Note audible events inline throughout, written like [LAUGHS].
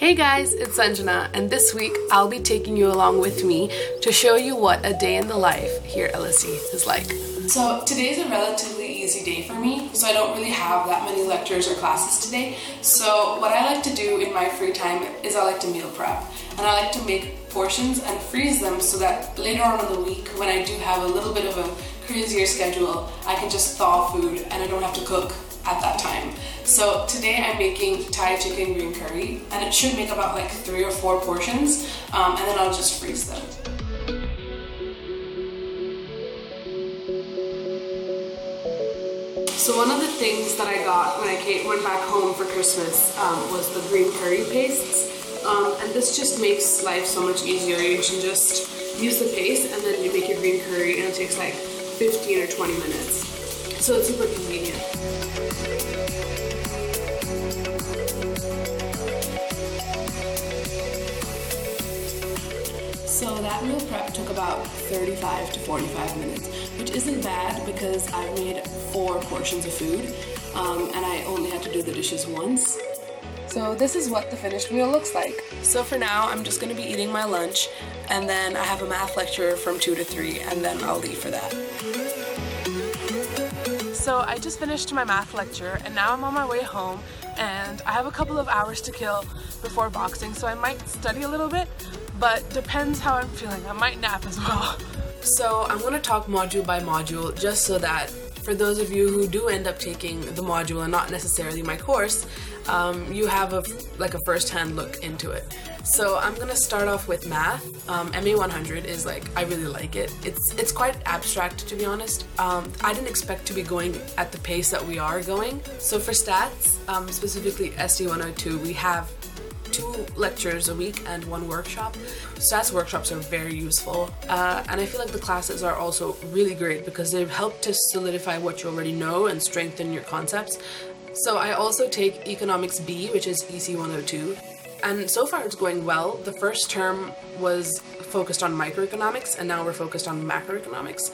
Hey guys, it's Sanjana, and this week I'll be taking you along with me to show you what a day in the life here at LSE is like. So today's a relatively easy day for me, so I don't really have that many lectures or classes today. So what I like to do in my free time is I like to meal prep, and I like to make portions and freeze them so that later on in the week, when I do have a little bit of a crazier schedule, I can just thaw food and I don't have to cook at that time. So today I'm making Thai chicken green curry and it should make about like three or four portions um, and then I'll just freeze them. So one of the things that I got when I came, went back home for Christmas um, was the green curry pastes. Um, and this just makes life so much easier. You can just use the paste and then you make your green curry and it takes like 15 or 20 minutes. So it's super convenient. So that meal prep took about 35 to 45 minutes, which isn't bad because I made four portions of food um, and I only had to do the dishes once. So this is what the finished meal looks like. So for now, I'm just gonna be eating my lunch and then I have a math lecture from 2 to 3 and then I'll leave for that. So I just finished my math lecture and now I'm on my way home and I have a couple of hours to kill before boxing so I might study a little bit but depends how I'm feeling. I might nap as well. [LAUGHS] So I'm going to talk module by module just so that for those of you who do end up taking the module and not necessarily my course, um, you have a like a first-hand look into it. So I'm gonna start off with math. Um, MA 100 is like I really like it. It's it's quite abstract to be honest. Um, I didn't expect to be going at the pace that we are going. So for stats, um, specifically ST 102, we have two lectures a week and one workshop. Stats workshops are very useful, uh, and I feel like the classes are also really great because they've helped to solidify what you already know and strengthen your concepts. So I also take Economics B, which is EC 102, and so far it's going well. The first term was focused on microeconomics, and now we're focused on macroeconomics.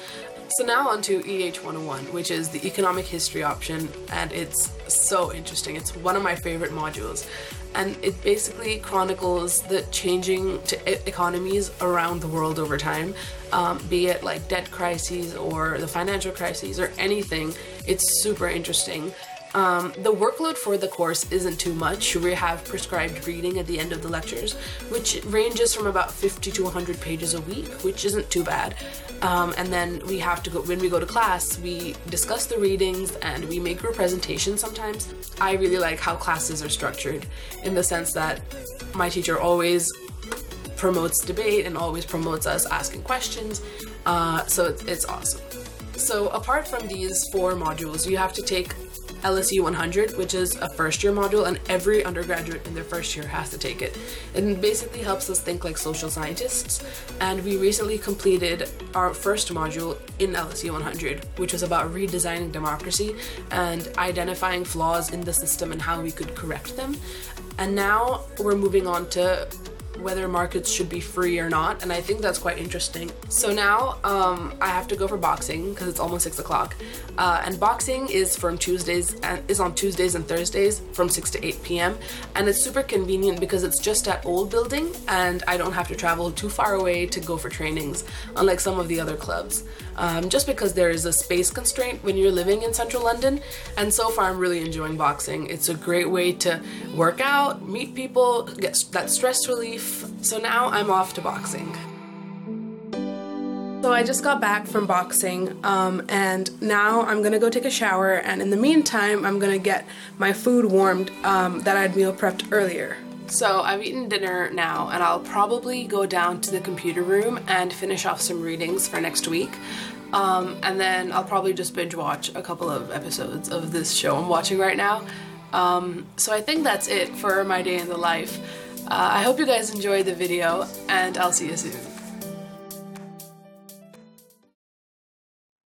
So now on to EH 101, which is the economic history option, and it's so interesting. It's one of my favorite modules, and it basically chronicles the changing economies around the world over time, um, be it like debt crises or the financial crises or anything. It's super interesting. Um, the workload for the course isn't too much. We have prescribed reading at the end of the lectures, which ranges from about 50 to 100 pages a week, which isn't too bad. Um, and then we have to go, when we go to class, we discuss the readings and we make group presentations sometimes. I really like how classes are structured in the sense that my teacher always promotes debate and always promotes us asking questions. Uh, so it's, it's awesome. So apart from these four modules, you have to take LSE 100, which is a first year module, and every undergraduate in their first year has to take it. It basically helps us think like social scientists, and we recently completed our first module in LSE 100, which was about redesigning democracy and identifying flaws in the system and how we could correct them. And now we're moving on to whether markets should be free or not, and I think that's quite interesting. So now um, I have to go for boxing because it's almost six o'clock, uh, and boxing is from Tuesdays and is on Tuesdays and Thursdays from six to eight p.m. and it's super convenient because it's just at Old Building, and I don't have to travel too far away to go for trainings, unlike some of the other clubs. Um, just because there is a space constraint when you're living in central London, and so far I'm really enjoying boxing. It's a great way to work out, meet people, get that stress relief so now I'm off to boxing. So I just got back from boxing, um, and now I'm gonna go take a shower. And in the meantime, I'm gonna get my food warmed um, that I'd meal prepped earlier. So I've eaten dinner now, and I'll probably go down to the computer room and finish off some readings for next week. Um, and then I'll probably just binge watch a couple of episodes of this show I'm watching right now. Um, so I think that's it for my day in the life. Uh, I hope you guys enjoyed the video, and I'll see you soon.